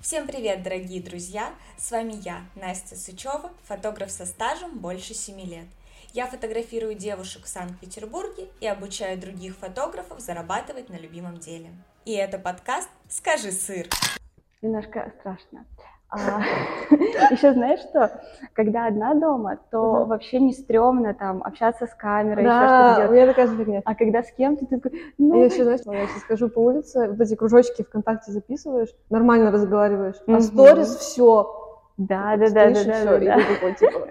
Всем привет, дорогие друзья! С вами я, Настя Сычева, фотограф со стажем больше 7 лет. Я фотографирую девушек в Санкт-Петербурге и обучаю других фотографов зарабатывать на любимом деле. И это подкаст «Скажи сыр». Немножко страшно. А, еще знаешь что, когда одна дома, то uh-huh. вообще не стрёмно там общаться с камерой, да, еще что-то делать. у меня такая же фигня. А когда с кем-то, ты такой, ну... Я еще, знаешь, я сейчас скажу по улице, вот эти кружочки ВКонтакте записываешь, нормально разговариваешь, uh-huh. а сторис все. Да, да, да, да, да, да. И ты такой, типа...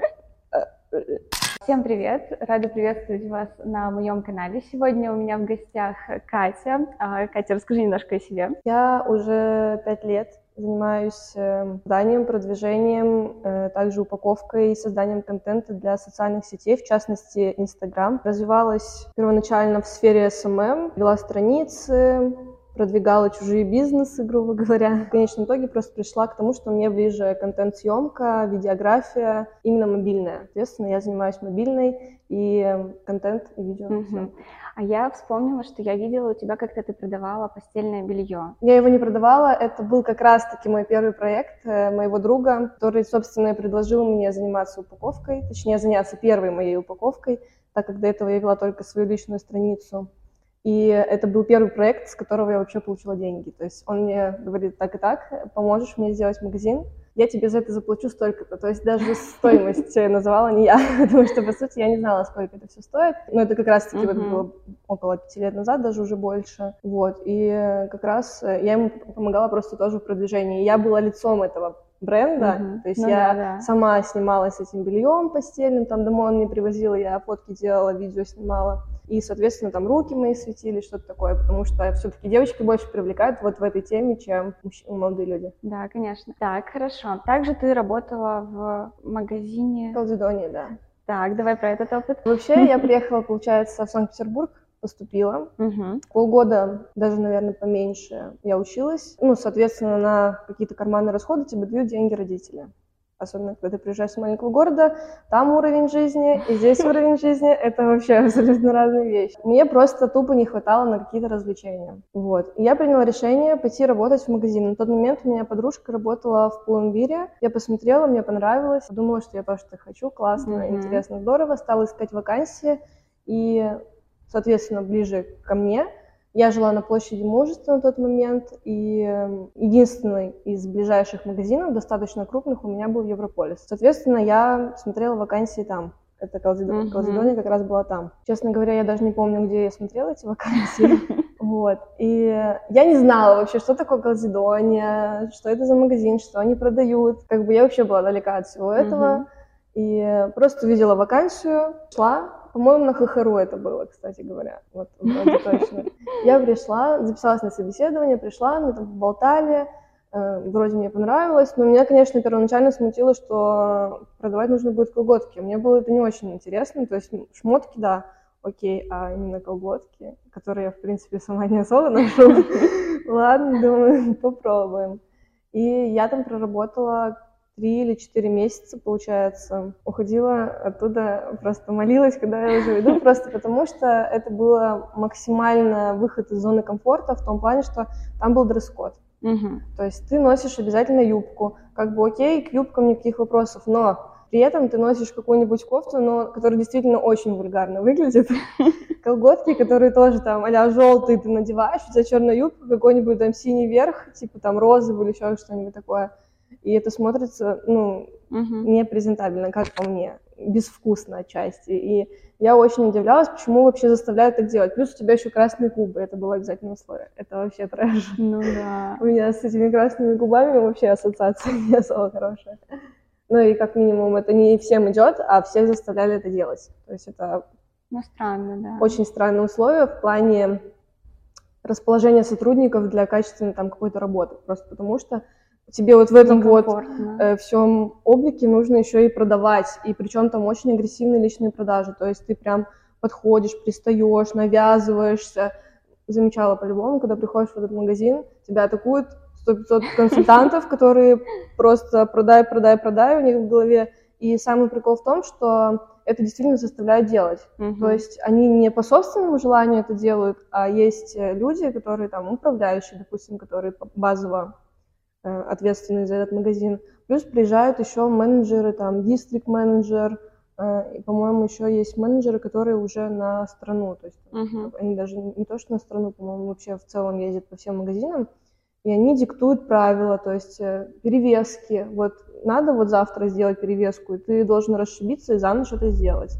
«Э, э, э». Всем привет! Рада приветствовать вас на моем канале. Сегодня у меня в гостях Катя. А, Катя, расскажи немножко о себе. Я уже пять лет занимаюсь эм, созданием, продвижением, э, также упаковкой и созданием контента для социальных сетей, в частности, Инстаграм. Развивалась первоначально в сфере SMM, вела страницы, продвигала чужие бизнесы, грубо говоря. В конечном итоге просто пришла к тому, что мне ближе контент-съемка, видеография, именно мобильная. Соответственно, я занимаюсь мобильной и контент, и видео. Угу. А я вспомнила, что я видела у тебя, как-то ты продавала постельное белье. Я его не продавала, это был как раз-таки мой первый проект э, моего друга, который, собственно, предложил мне заниматься упаковкой, точнее, заняться первой моей упаковкой, так как до этого я вела только свою личную страницу. И это был первый проект, с которого я вообще получила деньги. То есть он мне говорит, так и так, поможешь мне сделать магазин, я тебе за это заплачу столько-то. То есть даже стоимость называла не я, потому что, по сути, я не знала, сколько это все стоит. Но это как раз-таки вот было около пяти лет назад, даже уже больше. Вот, и как раз я ему помогала просто тоже в продвижении. Я была лицом этого бренда, uh-huh. то есть ну, я да, да. сама снималась этим бельем постельным, там домой он мне привозил, я фотки делала, видео снимала и, соответственно, там руки мои светили, что-то такое, потому что все-таки девочки больше привлекают вот в этой теме, чем молодые люди. Да, конечно. Так, хорошо. Также ты работала в магазине... Колдидоне, да. Так, давай про этот опыт. Вообще, я приехала, получается, в Санкт-Петербург, поступила. Угу. Полгода, даже, наверное, поменьше, я училась. Ну, соответственно, на какие-то карманные расходы тебе дают деньги родители особенно когда ты приезжаешь с маленького города, там уровень жизни и здесь уровень жизни, это вообще абсолютно разные вещи. Мне просто тупо не хватало на какие-то развлечения. Вот. И я приняла решение пойти работать в магазин. На тот момент у меня подружка работала в Пулумбире. Я посмотрела, мне понравилось, подумала, что я тоже так хочу, классно, mm-hmm. интересно, здорово. Стала искать вакансии и, соответственно, ближе ко мне — я жила на площади Мужества на тот момент, и эм, единственный из ближайших магазинов, достаточно крупных, у меня был Европолис. Соответственно, я смотрела вакансии там. Это Калзидония uh-huh. как раз была там. Честно говоря, я даже не помню, где я смотрела эти вакансии. Вот. И я не знала вообще, что такое Калзидония, что это за магазин, что они продают. Как бы я вообще была далека от всего этого. И просто увидела вакансию, шла, по-моему, на ХХРУ это было, кстати говоря. Вот, вроде точно. Я пришла, записалась на собеседование, пришла, мы там поболтали, э, вроде мне понравилось, но меня, конечно, первоначально смутило, что продавать нужно будет колготки. Мне было это не очень интересно, то есть шмотки, да, окей, а именно колготки, которые я, в принципе, сама не особо ношу. Ладно, думаю, попробуем. И я там проработала три или четыре месяца, получается, уходила оттуда, просто молилась, когда я уже уйду, просто потому что это было максимально выход из зоны комфорта в том плане, что там был дресс-код. Угу. То есть ты носишь обязательно юбку, как бы окей, к юбкам никаких вопросов, но при этом ты носишь какую-нибудь кофту, но которая действительно очень вульгарно выглядит. Колготки, которые тоже там а желтые ты надеваешь, у тебя черная юбка, какой-нибудь там синий верх, типа там розовый или еще что-нибудь такое и это смотрится, ну, угу. непрезентабельно, как по мне, безвкусно отчасти. И я очень удивлялась, почему вообще заставляют так делать. Плюс у тебя еще красные губы, это было обязательное условие. Это вообще трэш. Ну да. У меня с этими красными губами вообще ассоциация не особо хорошая. Ну и как минимум это не всем идет, а всех заставляли это делать. То есть это ну, странно, да. очень странные условия в плане расположения сотрудников для качественной там какой-то работы. Просто потому что тебе вот в этом вот э, всем облике нужно еще и продавать, и причем там очень агрессивные личные продажи, то есть ты прям подходишь, пристаешь, навязываешься. Замечала по-любому, когда приходишь в этот магазин, тебя атакуют 100-500 консультантов, которые просто продай, продай, продай, у них в голове И самый прикол в том, что это действительно заставляют делать. Угу. То есть они не по собственному желанию это делают, а есть люди, которые там управляющие, допустим, которые базово э, ответственны за этот магазин. Плюс приезжают еще менеджеры, там, дистрикт-менеджер, э, и, по-моему, еще есть менеджеры, которые уже на страну. То есть угу. они даже не то, что на страну, по-моему, вообще в целом ездят по всем магазинам и они диктуют правила, то есть э, перевески. Вот надо вот завтра сделать перевеску, и ты должен расшибиться и за ночь это сделать.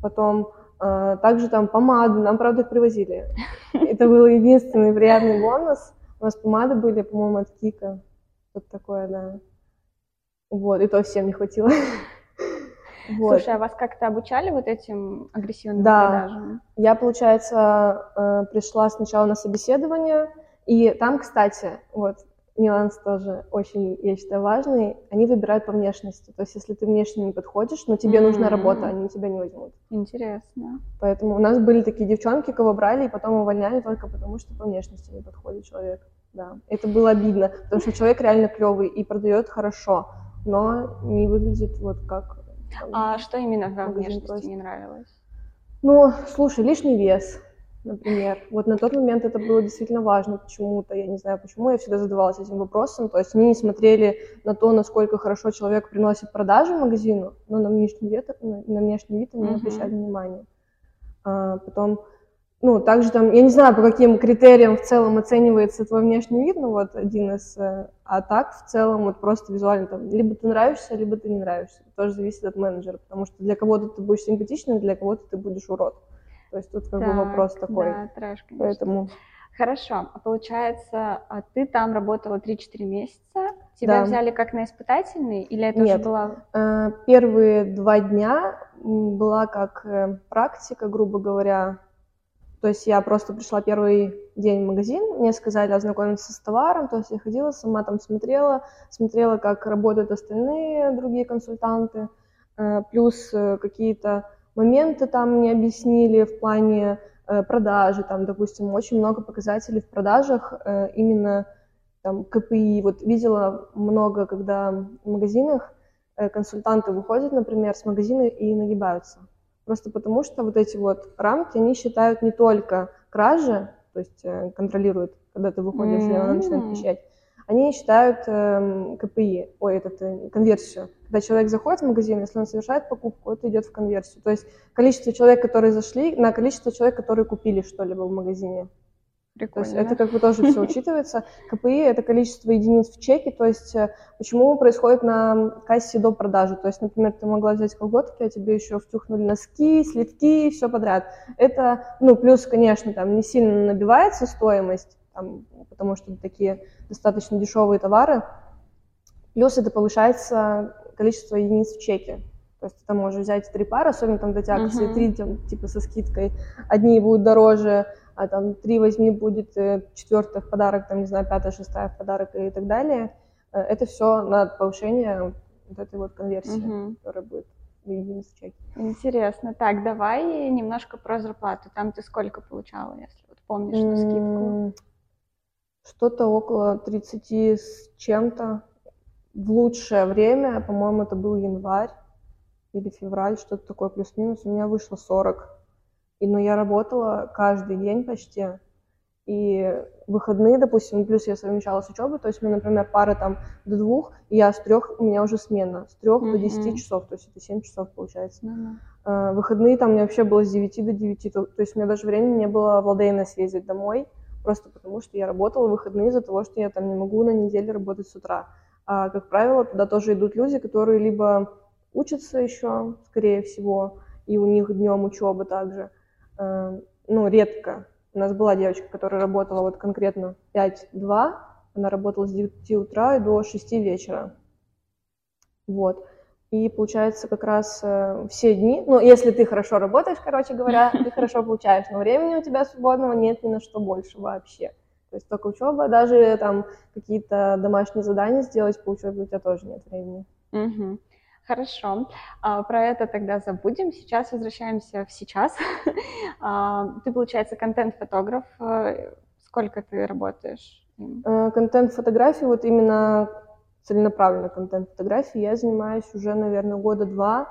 Потом э, также там помады, нам, правда, их привозили. Это был единственный приятный бонус. У нас помады были, по-моему, от Кика. Что-то такое, да. Вот, и то всем не хватило. Вот. Слушай, а вас как-то обучали вот этим агрессивным да. продажам? Я, получается, э, пришла сначала на собеседование, и там, кстати, вот нюанс тоже очень, я считаю, важный. Они выбирают по внешности. То есть, если ты внешне не подходишь, но тебе mm-hmm. нужна работа, они тебя не возьмут. Интересно. Поэтому у нас были такие девчонки, кого брали, и потом увольняли только потому, что по внешности не подходит человек. Да, это было обидно, потому что человек реально клевый и продает хорошо, но не выглядит вот как. Там, а что именно во внешности просто. не нравилось? Ну, слушай, лишний вес например. Вот на тот момент это было действительно важно почему-то, я не знаю почему, я всегда задавалась этим вопросом, то есть они не смотрели на то, насколько хорошо человек приносит продажи магазину, но на внешний вид, на внешний вид они uh-huh. обращали внимание. А, потом, ну, также там, я не знаю, по каким критериям в целом оценивается твой внешний вид, ну, вот один из, э, а так в целом вот просто визуально там, либо ты нравишься, либо ты не нравишься, это тоже зависит от менеджера, потому что для кого-то ты будешь симпатичным, для кого-то ты будешь урод. То есть тут как так, бы вопрос такой. Да, трэш, конечно. Поэтому... Хорошо, а получается, а ты там работала 3-4 месяца, тебя да. взяли как на испытательный, или это Нет. уже была... Э, первые два дня была как э, практика, грубо говоря. То есть я просто пришла первый день в магазин, мне сказали ознакомиться с товаром, то есть я ходила сама там смотрела, смотрела, как работают остальные другие консультанты, э, плюс какие-то моменты там мне объяснили в плане э, продажи, там, допустим, очень много показателей в продажах э, именно там КПИ. Вот видела много, когда в магазинах э, консультанты выходят, например, с магазина и нагибаются. Просто потому что вот эти вот рамки, они считают не только кражи, то есть э, контролируют, когда ты выходишь, mm-hmm. и она начинает пищать, они считают э, КПИ, ой, этот, э, конверсию. Когда человек заходит в магазин, если он совершает покупку, это идет в конверсию. То есть количество человек, которые зашли, на количество человек, которые купили что-либо в магазине. Прикольно. То есть это как бы тоже все учитывается. КПИ – это количество единиц в чеке, то есть э, почему происходит на кассе до продажи. То есть, например, ты могла взять колготки, а тебе еще втюхнули носки, слитки, все подряд. Это, ну, плюс, конечно, там не сильно набивается стоимость, там, потому что такие достаточно дешевые товары. Плюс это повышается количество единиц в чеке. То есть ты можешь взять три пары, особенно там до тебя акции, uh-huh. три там, типа со скидкой. Одни будут дороже, а там три возьми будет э, четвертая в подарок, там, не знаю, пятая, шестая в подарок и так далее. Э, это все на повышение вот этой вот конверсии, uh-huh. которая будет в единиц в чеке. Интересно. Так, давай немножко про зарплату. Там ты сколько получала, если вот помнишь на скидку? Что-то около 30 с чем-то. В лучшее время, по-моему, это был январь или февраль, что-то такое плюс-минус, у меня вышло 40. И, но я работала каждый день почти. И выходные, допустим, плюс я совмещала с учебой, то есть у меня, например, пара там до двух, и я с трех, у меня уже смена, с трех mm-hmm. до десяти часов, то есть это семь часов получается. Mm-hmm. А, выходные там у меня вообще было с девяти до девяти, то, то есть у меня даже времени не было в Алдейна съездить домой, просто потому что я работала в выходные из-за того, что я там не могу на неделе работать с утра. А, как правило, туда тоже идут люди, которые либо учатся еще, скорее всего, и у них днем учеба также. Э, ну, редко. У нас была девочка, которая работала вот конкретно 5-2, она работала с 9 утра и до 6 вечера. Вот. И получается как раз э, все дни, ну, если ты хорошо работаешь, короче говоря, ты хорошо получаешь, но времени у тебя свободного нет ни на что больше вообще. То есть только учеба, даже там какие-то домашние задания сделать по учебе у тебя тоже нет времени. Угу. Хорошо, а, про это тогда забудем. Сейчас возвращаемся в сейчас. а, ты, получается, контент-фотограф. Сколько ты работаешь? Э, контент-фотографии, вот именно целенаправленно контент-фотографии я занимаюсь уже, наверное, года два.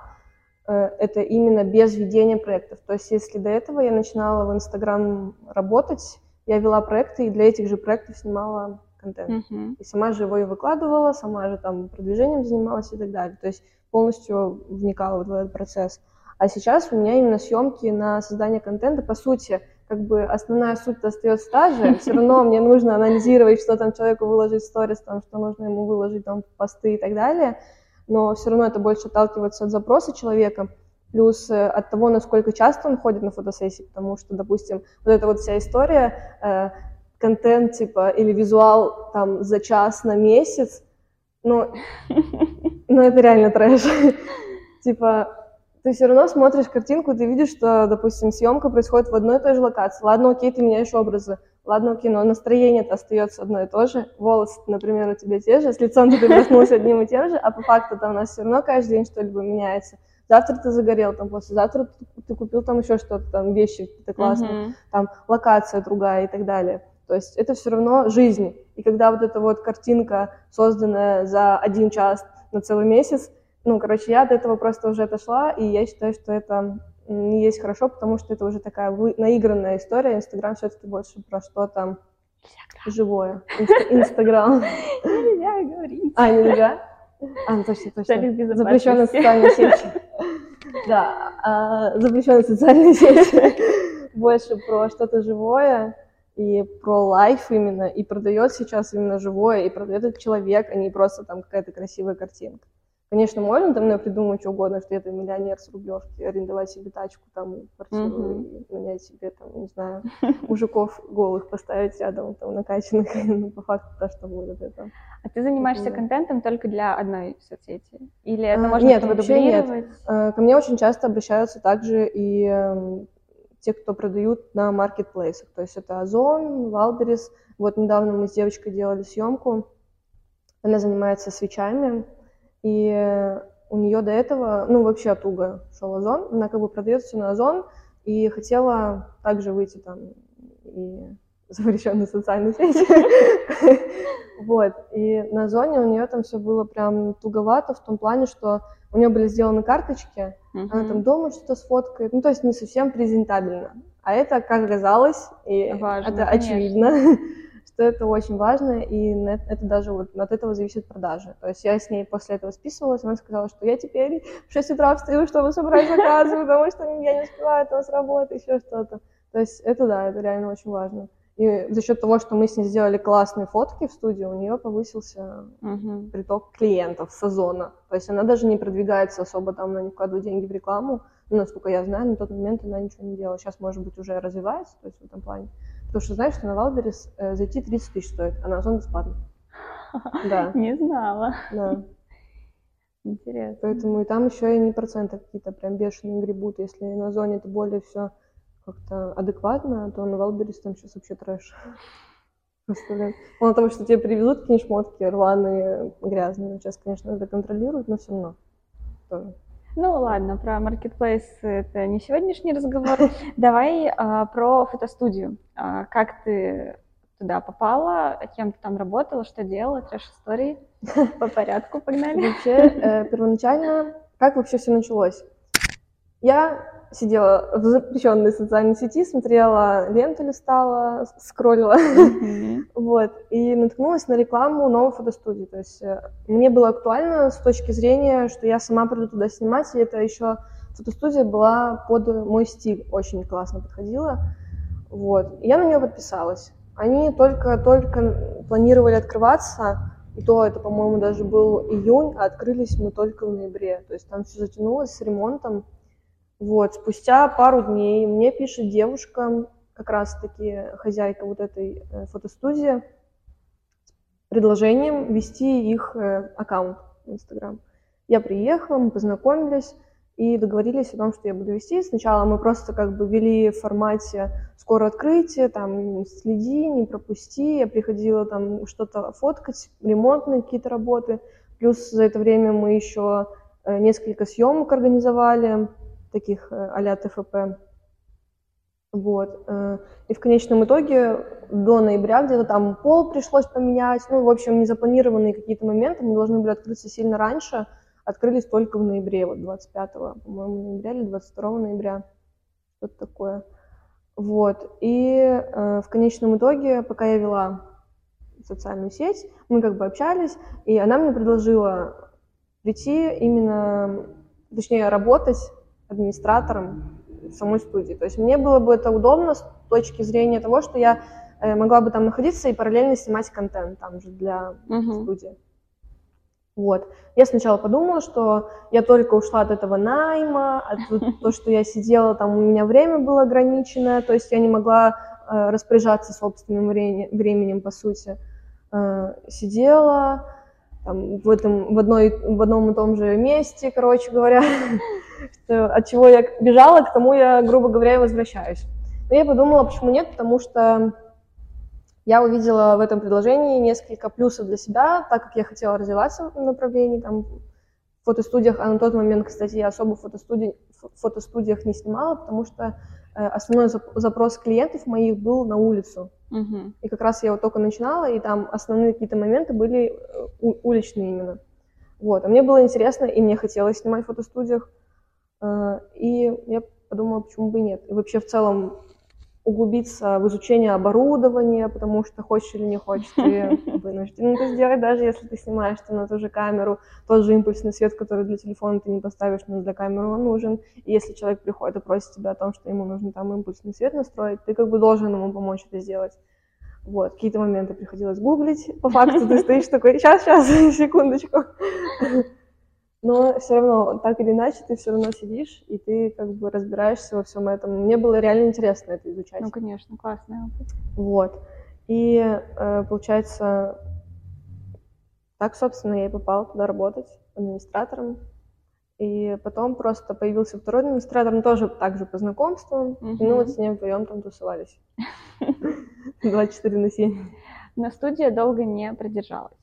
Э, это именно без ведения проектов. То есть если до этого я начинала в Инстаграм работать, я вела проекты и для этих же проектов снимала контент. Uh-huh. И сама же его и выкладывала, сама же там продвижением занималась и так далее. То есть полностью вникала в этот процесс. А сейчас у меня именно съемки на создание контента, по сути, как бы основная суть остается та же, все равно мне нужно анализировать, что там человеку выложить в сторис, там, что нужно ему выложить там посты и так далее, но все равно это больше отталкивается от запроса человека, плюс э, от того, насколько часто он ходит на фотосессии, потому что, допустим, вот эта вот вся история, э, контент, типа, или визуал там за час на месяц, ну, ну это реально трэш. Типа, ты все равно смотришь картинку, ты видишь, что, допустим, съемка происходит в одной и той же локации. Ладно, окей, ты меняешь образы. Ладно, окей, но настроение-то остается одно и то же. Волосы, например, у тебя те же, с лицом ты проснулся одним и тем же, а по факту там у нас все равно каждый день что-либо меняется. Завтра ты загорел, там, послезавтра ты купил там еще что-то, там, вещи какие-то классные, mm-hmm. там, локация другая и так далее. То есть это все равно жизнь. И когда вот эта вот картинка, созданная за один час на целый месяц, ну, короче, я от этого просто уже отошла, и я считаю, что это не есть хорошо, потому что это уже такая вы... наигранная история. Инстаграм все-таки больше про что-то живое. Инстаграм. Нельзя говорить. А, нельзя? А, ну точно, точно. Запрещенные социальные сети. Да, а, запрещенные социальные сети. Больше про что-то живое и про лайф именно, и продает сейчас именно живое, и продает этот человек, а не просто там какая-то красивая картинка. Конечно, можно там придумать что угодно, что это миллионер с Рублевки, арендовать себе тачку, там, квартиру, mm-hmm. и нанять себе, там, не знаю, мужиков голых поставить рядом, там, накачанных, ну, по факту то, что будет это. А ты занимаешься mm-hmm. контентом только для одной соцсети? Или это а, можно Нет, вообще нет. А, ко мне очень часто обращаются также и э, те, кто продают на маркетплейсах, то есть это Озон, Валберис. Вот недавно мы с девочкой делали съемку, она занимается свечами, и у нее до этого, ну, вообще туго шел Озон. Она как бы продает все на Озон и хотела также выйти там и запрещенные социальные сети. Вот. И на Озоне у нее там все было прям туговато в том плане, что у нее были сделаны карточки, она там дома что-то сфоткает. Ну, то есть не совсем презентабельно. А это, как оказалось, и это очевидно, что это очень важно, и это даже вот от этого зависит продажи. То есть я с ней после этого списывалась, она сказала, что я теперь в 6 утра встаю, чтобы собрать заказы, потому что я не успеваю этого с работы, еще что-то. То есть это да, это реально очень важно. И за счет того, что мы с ней сделали классные фотки в студии, у нее повысился uh-huh. приток клиентов с озона. То есть она даже не продвигается особо, там, она не вкладывает деньги в рекламу. Ну, насколько я знаю, на тот момент она ничего не делала. Сейчас, может быть, уже развивается, то есть в этом плане. Потому что знаешь, что на Wildberries э, зайти 30 тысяч стоит, а на Озон бесплатно. Да. Не знала. Да. Интересно. Поэтому и там еще и не проценты какие-то прям бешеные гребут. Если на Озоне это более все как-то адекватно, то на Wildberries там сейчас вообще трэш. Просто, Мало того, что тебе привезут какие-нибудь шмотки рваные, грязные. Сейчас, конечно, это контролируют, но все равно тоже. Ну ладно, про маркетплейс это не сегодняшний разговор. Давай а, про фотостудию. А, как ты туда попала, кем ты там работала, что делала, трэш-истории по порядку погнали. Вообще, э, первоначально, как вообще все началось? Я сидела в запрещенной социальной сети, смотрела ленту, листала, скроллила, mm-hmm. вот, и наткнулась на рекламу новой фотостудии. То есть э, мне было актуально с точки зрения, что я сама приду туда снимать, и это еще фотостудия была под мой стиль, очень классно подходила, вот. И я на нее подписалась. Они только-только планировали открываться, и то это, по-моему, даже был июнь, а открылись мы только в ноябре. То есть там все затянулось с ремонтом. Вот, спустя пару дней мне пишет девушка, как раз-таки хозяйка вот этой э, фотостудии, с предложением вести их э, аккаунт в Инстаграм. Я приехала, мы познакомились и договорились о том, что я буду вести. Сначала мы просто как бы вели в формате скоро открытие, там следи, не пропусти. Я приходила там что-то фоткать, ремонтные какие-то работы. Плюс за это время мы еще э, несколько съемок организовали, таких э, а-ля ТФП. Вот. Э, и в конечном итоге до ноября где-то там пол пришлось поменять. Ну, в общем, незапланированные какие-то моменты. Мы должны были открыться сильно раньше. Открылись только в ноябре, вот 25, по-моему, ноября или 22 ноября. Что-то такое. Вот. И э, в конечном итоге, пока я вела социальную сеть, мы как бы общались, и она мне предложила прийти именно, точнее, работать администратором самой студии. То есть мне было бы это удобно с точки зрения того, что я э, могла бы там находиться и параллельно снимать контент там же для uh-huh. студии. Вот. Я сначала подумала, что я только ушла от этого найма, от то, что я сидела, там у меня время было ограниченное, то есть я не могла э, распоряжаться собственным вре- временем, по сути. Э, сидела там, в, этом, в, одной, в одном и том же месте, короче говоря, от чего я бежала, к тому я, грубо говоря, и возвращаюсь. Но я подумала, почему нет, потому что я увидела в этом предложении несколько плюсов для себя, так как я хотела развиваться в направлении там, в фотостудиях, а на тот момент, кстати, я особо в фотостудии, в фотостудиях не снимала, потому что э, основной запрос клиентов моих был на улицу. Uh-huh. И как раз я вот только начинала, и там основные какие-то моменты были э, уличные именно. Вот. А мне было интересно, и мне хотелось снимать в фотостудиях. Э, и я подумала, почему бы и нет. И вообще в целом углубиться в изучение оборудования, потому что хочешь или не хочешь, ты вынужден это сделать, даже если ты снимаешь ты на ту же камеру, тот же импульсный свет, который для телефона ты не поставишь, но для камеры он нужен. И если человек приходит и просит тебя о том, что ему нужно там импульсный свет настроить, ты как бы должен ему помочь это сделать. Вот, какие-то моменты приходилось гуглить, по факту ты стоишь такой, сейчас, сейчас, секундочку но все равно, так или иначе, ты все равно сидишь, и ты как бы разбираешься во всем этом. Мне было реально интересно это изучать. Ну, конечно, классный опыт. Вот. И э, получается, так, собственно, я и попала туда работать администратором. И потом просто появился второй администратор, он тоже так же по знакомству. Угу. И ну вот с ним вдвоем там тусовались. 24 на 7. Но студия долго не продержалась.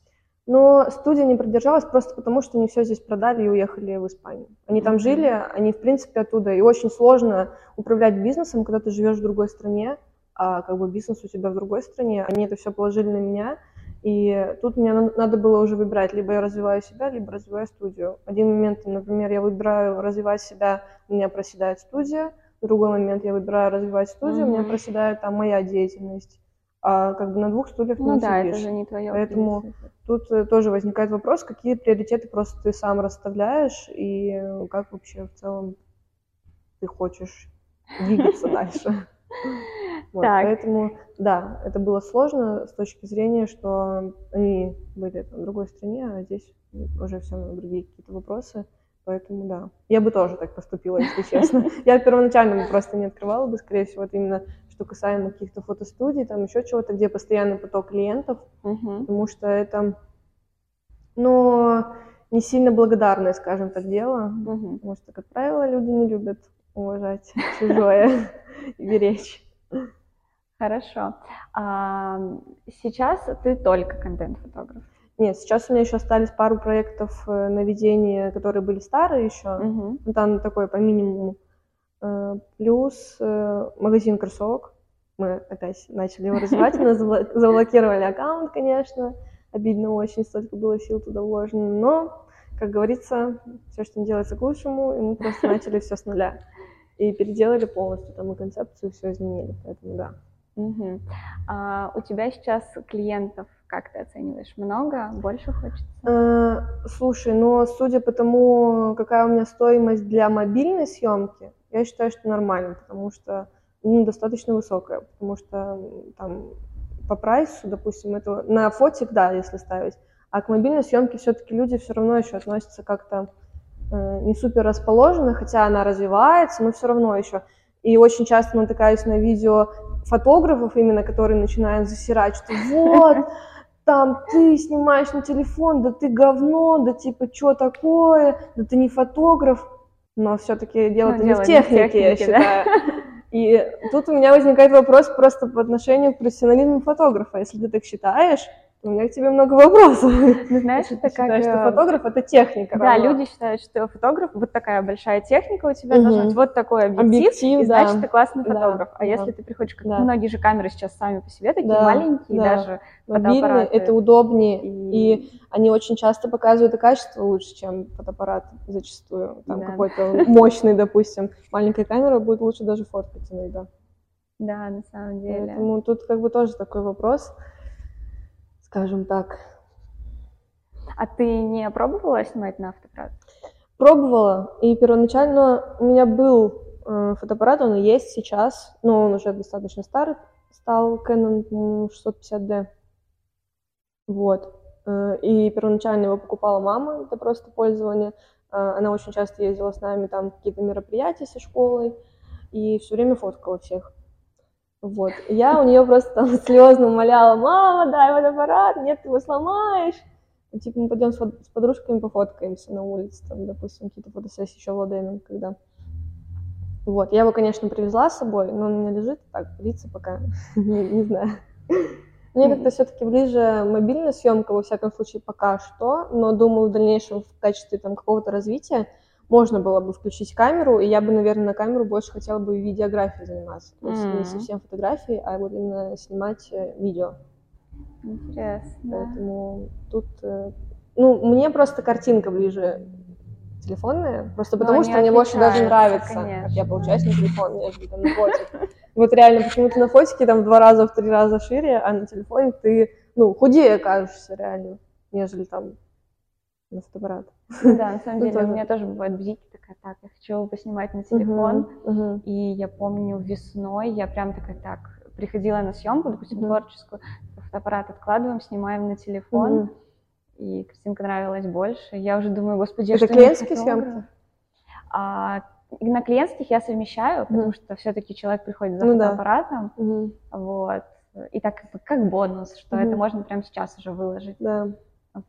Но студия не продержалась просто потому, что они все здесь продали и уехали в Испанию. Они там жили, они, в принципе, оттуда. И очень сложно управлять бизнесом, когда ты живешь в другой стране, а как бы бизнес у тебя в другой стране. Они это все положили на меня. И тут мне надо было уже выбирать, либо я развиваю себя, либо развиваю студию. Один момент, например, я выбираю развивать себя, у меня проседает студия. В другой момент я выбираю развивать студию, mm-hmm. у меня проседает там моя деятельность а как бы на двух стульях ну, не да, сидишь. это же не твое. Поэтому тут э, тоже возникает вопрос, какие приоритеты просто ты сам расставляешь и как вообще в целом ты хочешь двигаться дальше. Вот, поэтому, да, это было сложно с точки зрения, что они были в другой стране, а здесь уже все другие какие-то вопросы. Поэтому да. Я бы тоже так поступила, если честно. Я первоначально просто не открывала бы, скорее всего, это именно что касаемо каких-то фотостудий, там еще чего-то, где постоянный поток клиентов, uh-huh. потому что это, ну, не сильно благодарное, скажем так, дело, uh-huh. потому что, как правило, люди не любят уважать чужое и беречь. Хорошо. А сейчас ты только контент-фотограф? Нет, сейчас у меня еще остались пару проектов э, на ведение, которые были старые еще. Угу. Там такой по минимуму плюс э, магазин кроссовок. Мы опять начали его развивать, мы заблокировали аккаунт, конечно. Обидно очень, столько было сил туда вложено. Но, как говорится, все, что не делается к лучшему, и мы просто начали все с нуля. И переделали полностью там и концепцию, все изменили. Поэтому да. Угу. А у тебя сейчас клиентов как ты оцениваешь? Много? Больше хочется? Э, слушай, ну, судя по тому, какая у меня стоимость для мобильной съемки, я считаю, что нормально, потому что ну, достаточно высокая, потому что там по прайсу, допустим, это на фотик, да, если ставить, а к мобильной съемке все-таки люди все равно еще относятся как-то э, не супер расположенно, хотя она развивается, но все равно еще. И очень часто натыкаюсь на видео фотографов именно, которые начинают засирать, что вот, там ты снимаешь на телефон, да ты говно, да типа что такое, да ты не фотограф но все-таки дело-то ну, не в технике, технике, я считаю. Да. И тут у меня возникает вопрос просто по отношению к профессионализму фотографа. Если ты так считаешь, У меня к тебе много вопросов. Ну, знаешь, это как... Считаешь, что э, фотограф — это техника. Да, равно. люди считают, что фотограф — вот такая большая техника у тебя угу. должна быть, вот такой объектив, объектив и да. значит, ты классный фотограф. Да, а да. если ты приходишь, как да. многие же камеры сейчас сами по себе такие да, маленькие, да. даже Мобильные, это удобнее, и... и они очень часто показывают и качество лучше, чем фотоаппарат зачастую. Там да. какой-то мощный, допустим. Маленькая камера будет лучше даже фоткать иногда. Да, на самом деле. Поэтому тут как бы тоже такой вопрос скажем так. А ты не пробовала снимать на фотоаппарат? Пробовала, и первоначально у меня был э, фотоаппарат, он и есть сейчас, но он уже достаточно старый стал, Canon 650D. Вот. Э, и первоначально его покупала мама для просто пользования. Э, она очень часто ездила с нами там какие-то мероприятия со школой и все время фоткала всех. Вот. Я у нее просто там слезно умоляла, мама, дай фотоаппарат, нет, ты его сломаешь. И, типа мы пойдем с, с подружками пофоткаемся на улице, там, допустим, какие-то фотосессии еще в Ладейном, когда. Вот, я его, конечно, привезла с собой, но он у меня лежит так, длится пока, не, не знаю. Мне как-то все-таки ближе мобильная съемка, во всяком случае, пока что, но думаю, в дальнейшем в качестве там какого-то развития можно было бы включить камеру, и я бы, наверное, на камеру больше хотела бы видеографией заниматься. То есть mm-hmm. не совсем фотографией, а вот именно снимать э, видео. Интересно. Поэтому тут... Э, ну, мне просто картинка ближе телефонная, просто Но потому что мне больше даже нравится, конечно. как я получаюсь на телефон, нежели там на фотик. Вот реально, почему-то на фотике там в два раза, в три раза шире, а на телефоне ты, ну, худее кажешься реально, нежели там на фотоаппарат. Ну да, на самом деле, у меня тоже бывают бзики, такая, так, я хочу поснимать на телефон, и я помню весной, я прям такая, так, приходила на съемку, допустим, творческую, фотоаппарат откладываем, снимаем на телефон, и картинка нравилась больше. Я уже думаю, господи, Это что клиентские съемки? А, на клиентских я совмещаю, потому что все-таки человек приходит за ну, фотоаппаратом, да. вот, и так как бонус, что это можно прямо сейчас уже выложить. Да.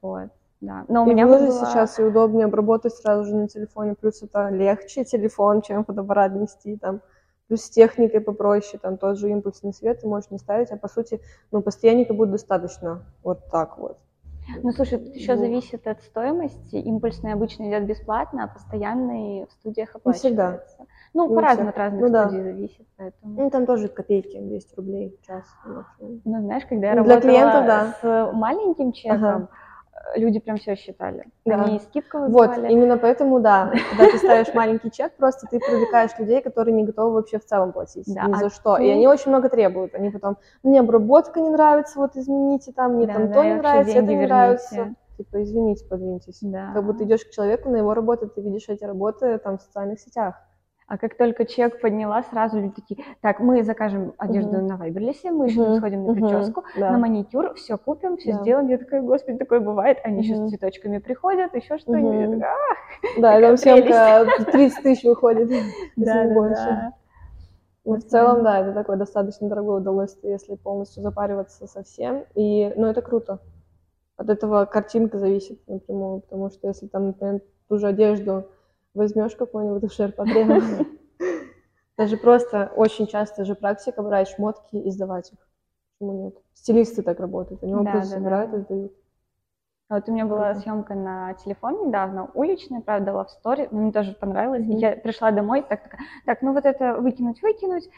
Вот. Да. Но у и меня было... сейчас и удобнее обработать сразу же на телефоне, плюс это легче телефон, чем фотоаппарат нести там. Плюс с техникой попроще, там тот же импульсный свет ты можешь не ставить, а по сути, ну, постоянника будет достаточно вот так вот. Ну, слушай, тут еще ну. зависит от стоимости. Импульсный обычно идет бесплатно, а постоянный в студиях оплачивается. Не всегда. Ну, по-разному от разных ну, студий да. зависит, поэтому... Ну, там тоже копейки, 200 рублей в час. Ну, знаешь, когда я ну, работала клиентов, да. с маленьким чеком, ага люди прям все считали. Да. Они скидку вызывали. Вот, именно поэтому, да, когда ты ставишь маленький чек, просто ты привлекаешь людей, которые не готовы вообще в целом платить да, ни а за что. Ты... И они очень много требуют. Они потом, мне обработка не нравится, вот измените там, мне да, там да, то не нравится, это не верните. нравится. Типа, извините, подвиньтесь. Да. Как будто идешь к человеку на его работу, ты видишь эти работы там в социальных сетях. А как только чек подняла, сразу люди такие, так, мы закажем одежду uh-huh. на Вайберлисе, мы uh-huh. сходим на прическу, uh-huh. на маникюр, все купим, все да. сделаем. Я такая, господи, такое бывает. Они uh-huh. еще с цветочками приходят, еще что-нибудь. Uh-huh. Да, там съемка 30 тысяч выходит, да, да, больше. Да. Ну, в целом, да, это такое достаточно дорогое удовольствие, если полностью запариваться совсем. И, ну, это круто. От этого картинка зависит напрямую, потому что если там, например, ту же одежду возьмешь какой-нибудь ширпотреб. Даже просто очень часто же практика брать шмотки и сдавать их. Почему нет? Стилисты так работают, они да, просто да, собирают да. и сдают. А вот у меня была съемка на телефон недавно, уличная, правда, в story, но мне тоже понравилось. Mm-hmm. Я пришла домой, так такая, так, ну вот это выкинуть, выкинуть,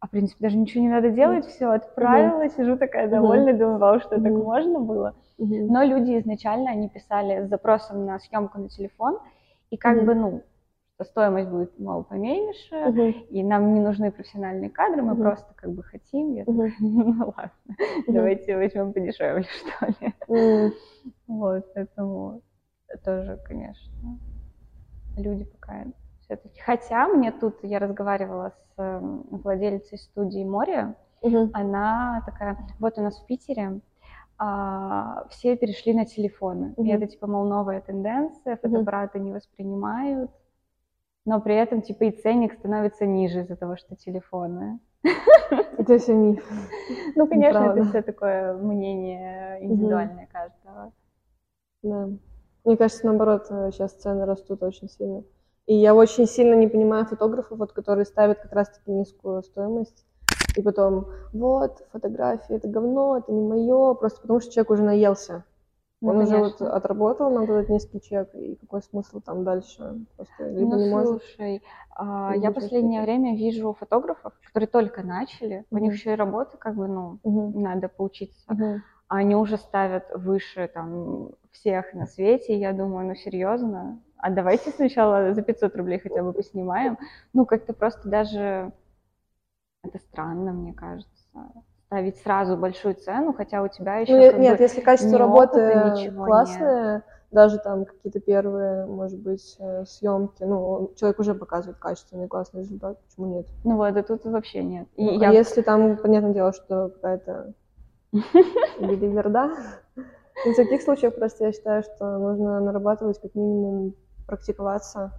а в принципе даже ничего не надо делать, mm-hmm. все, отправила, mm-hmm. сижу такая довольная, mm-hmm. думаю, вау, что mm-hmm. так можно было. Mm-hmm. Но люди изначально, они писали с запросом на съемку на телефон, и как mm-hmm. бы, ну, стоимость будет, мол, поменьше, uh-huh. и нам не нужны профессиональные кадры, мы uh-huh. просто как бы хотим. Я uh-huh. ну ладно, uh-huh. давайте возьмем подешевле, что ли. Uh-huh. Вот, поэтому тоже, конечно, люди пока все-таки. Хотя мне тут, я разговаривала с эм, владелицей студии «Море», uh-huh. она такая, вот у нас в Питере а, все перешли на телефоны. Uh-huh. И это, типа, мол, новая тенденция, фотоаппараты uh-huh. не воспринимают, но при этом, типа, и ценник становится ниже из-за того, что телефоны. Это все миф. Ну, конечно, это все такое мнение индивидуальное каждого. Да. Мне кажется, наоборот, сейчас цены растут очень сильно. И я очень сильно не понимаю фотографов, вот, которые ставят как раз-таки низкую стоимость и потом, вот, фотографии, это говно, это не мое, просто потому что человек уже наелся. Ну, Он конечно. уже вот отработал нам этот низкий чек, и какой смысл там дальше? Просто либо ну, не может. слушай, а, я последнее время вижу фотографов, которые только начали, uh-huh. у них еще и работа, как бы, ну, uh-huh. надо поучиться. А они уже ставят выше там всех на свете, я думаю, ну серьезно, а давайте сначала за 500 рублей хотя бы поснимаем. Ну, как-то просто даже это странно, мне кажется ставить сразу большую цену, хотя у тебя еще ну, нет, если качество работы классное, нет. даже там какие-то первые, может быть, э, съемки, ну человек уже показывает качественный классный результат, почему нет? Ну вот, а тут вообще нет. И ну, я... А если там понятное дело, что какая-то билиберда, в таких случаях просто я считаю, что нужно нарабатывать как минимум практиковаться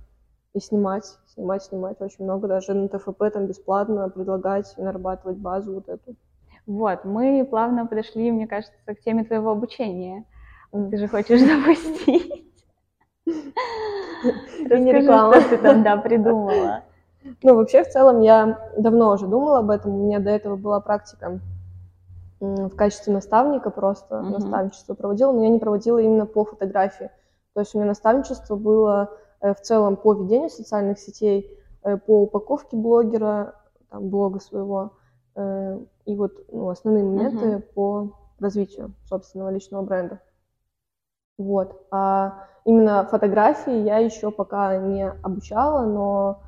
и снимать, снимать, снимать очень много, даже на ТФП там бесплатно предлагать нарабатывать базу вот эту. Вот, мы плавно подошли, мне кажется, к теме твоего обучения. Ты же хочешь запустить. Расскажи, что ты там, да, придумала. Ну, вообще, в целом, я давно уже думала об этом. У меня до этого была практика в качестве наставника просто, uh-huh. наставничество проводила, но я не проводила именно по фотографии. То есть у меня наставничество было в целом по ведению социальных сетей, э, по упаковке блогера, там, блога своего, э, и вот ну, основные моменты uh-huh. по развитию собственного личного бренда. Вот. А именно фотографии я еще пока не обучала, но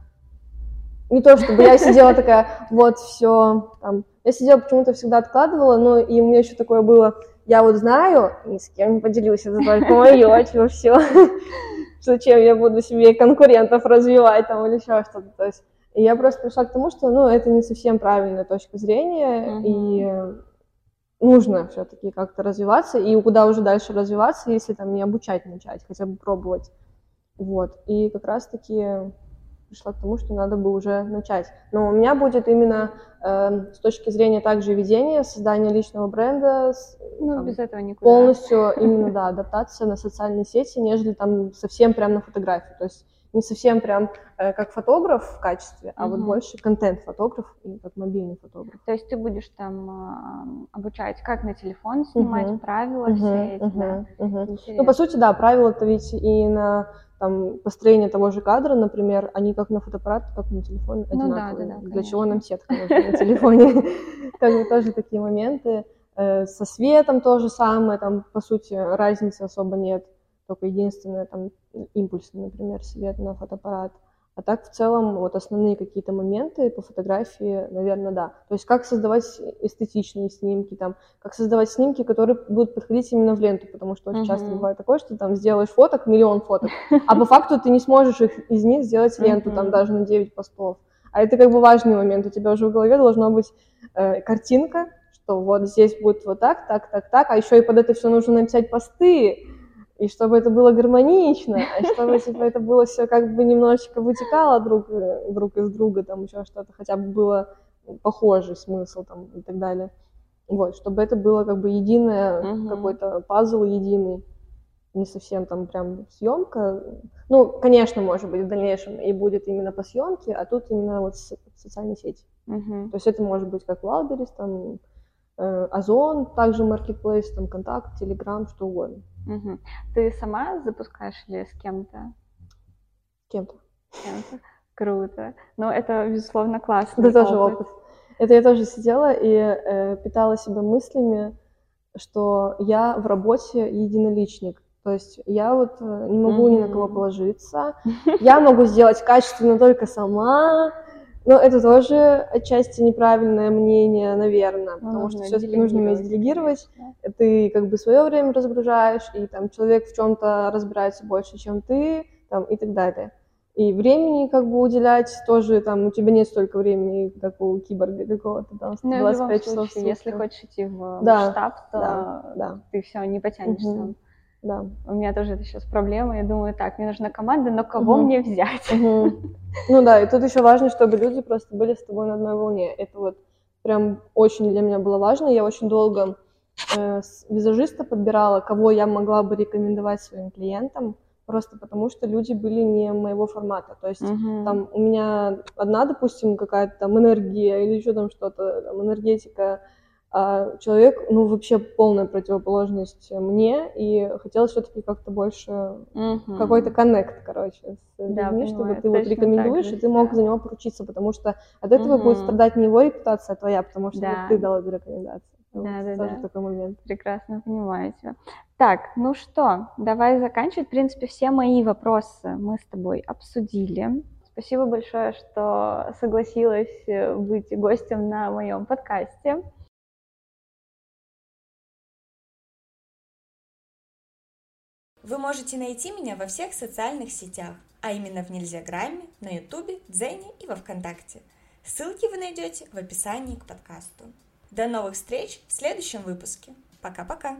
не то чтобы я сидела такая, вот все, там, я сидела почему-то всегда откладывала, но и у меня еще такое было, я вот знаю, ни с кем не поделилась, это только мое, чего все, зачем я буду себе конкурентов развивать там или еще что-то, то есть и я просто пришла к тому, что, ну, это не совсем правильная точка зрения, mm-hmm. и нужно все-таки как-то развиваться, и куда уже дальше развиваться, если там не обучать начать, хотя бы пробовать. Вот. И как раз-таки пришла к тому, что надо бы уже начать. Но у меня будет именно э, с точки зрения также ведения, создания личного бренда, ну, там, без этого никуда. полностью именно, да, адаптация на социальные сети, нежели там совсем прям на фотографии. То есть не совсем прям э, как фотограф в качестве, а угу. вот больше контент-фотограф и как мобильный фотограф. То есть ты будешь там э, обучать, как на телефон снимать, угу. правила угу. все эти, угу. да? Угу. Ну, по сути, да, правила-то ведь и на там, построение того же кадра, например, они как на фотоаппарат, как на телефон одинаковые. Ну, да, да, да, Для чего нам сетка на телефоне? Как бы тоже такие моменты. Э, со светом то же самое, там, по сути, разницы особо нет только единственное там импульсный, например, свет на фотоаппарат. А так в целом вот основные какие-то моменты по фотографии, наверное, да. То есть как создавать эстетичные снимки, там, как создавать снимки, которые будут подходить именно в ленту, потому что очень uh-huh. часто бывает такое, что там сделаешь фоток, миллион фоток, а по факту ты не сможешь их, из них сделать ленту, uh-huh. там даже на 9 постов. А это как бы важный момент, у тебя уже в голове должна быть э, картинка, что вот здесь будет вот так, так, так, так, а еще и под это все нужно написать посты, и чтобы это было гармонично, и чтобы типа, это было все как бы немножечко вытекало друг, э, друг из друга, там еще что-то, хотя бы было похожий смысл там и так далее. Вот, чтобы это было как бы единое, uh-huh. какой-то пазл единый, не совсем там прям съемка. Ну, конечно, может быть, в дальнейшем и будет именно по съемке, а тут именно вот социальные сети. Uh-huh. То есть это может быть как Wildberries, там, Озон, также Marketplace, там, Контакт, Телеграм, что угодно. Угу. Ты сама запускаешь или с кем-то? С кем-то. С кем-то. Круто. Ну, это, безусловно, классно. Это тоже опыт. Это я тоже сидела и э, питала себя мыслями, что я в работе единоличник. То есть я вот э, не могу mm-hmm. ни на кого положиться. Я могу сделать качественно только сама. Но это тоже отчасти неправильное мнение, наверное, ну, потому что все-таки нужно уметь делегировать. Да. Ты как бы свое время разгружаешь, и там человек в чем-то разбирается больше, чем ты, там, и так далее. И времени как бы уделять тоже, там, у тебя нет столько времени, как у киборга какого-то, там, 25 ну, часов. Случае, если хочешь идти в да, штаб, то да, да. ты все не потянешь угу. Да. У меня тоже это сейчас проблема. Я думаю, так, мне нужна команда, но кого угу. мне взять? Угу. Ну да, и тут еще важно, чтобы люди просто были с тобой на одной волне. Это вот прям очень для меня было важно. Я очень долго э, визажиста подбирала, кого я могла бы рекомендовать своим клиентам, просто потому что люди были не моего формата. То есть угу. там у меня одна, допустим, какая-то там энергия или еще там что-то, там, энергетика, а человек, ну, вообще полная противоположность мне, и хотелось все-таки как-то больше угу. какой-то коннект, короче, с да, людьми, чтобы ты вот рекомендуешь, и ты мог за него поручиться, потому что от этого угу. будет страдать не его репутация, а твоя, потому что да. ты дал эту рекомендацию. Да, вот, да, тоже да. такой момент. Прекрасно понимаю тебя. Так, ну что, давай заканчивать. В принципе, все мои вопросы мы с тобой обсудили. Спасибо большое, что согласилась э, быть гостем на моем подкасте. Вы можете найти меня во всех социальных сетях, а именно в Нельзяграме, на Ютубе, Дзене и во Вконтакте. Ссылки вы найдете в описании к подкасту. До новых встреч в следующем выпуске. Пока-пока!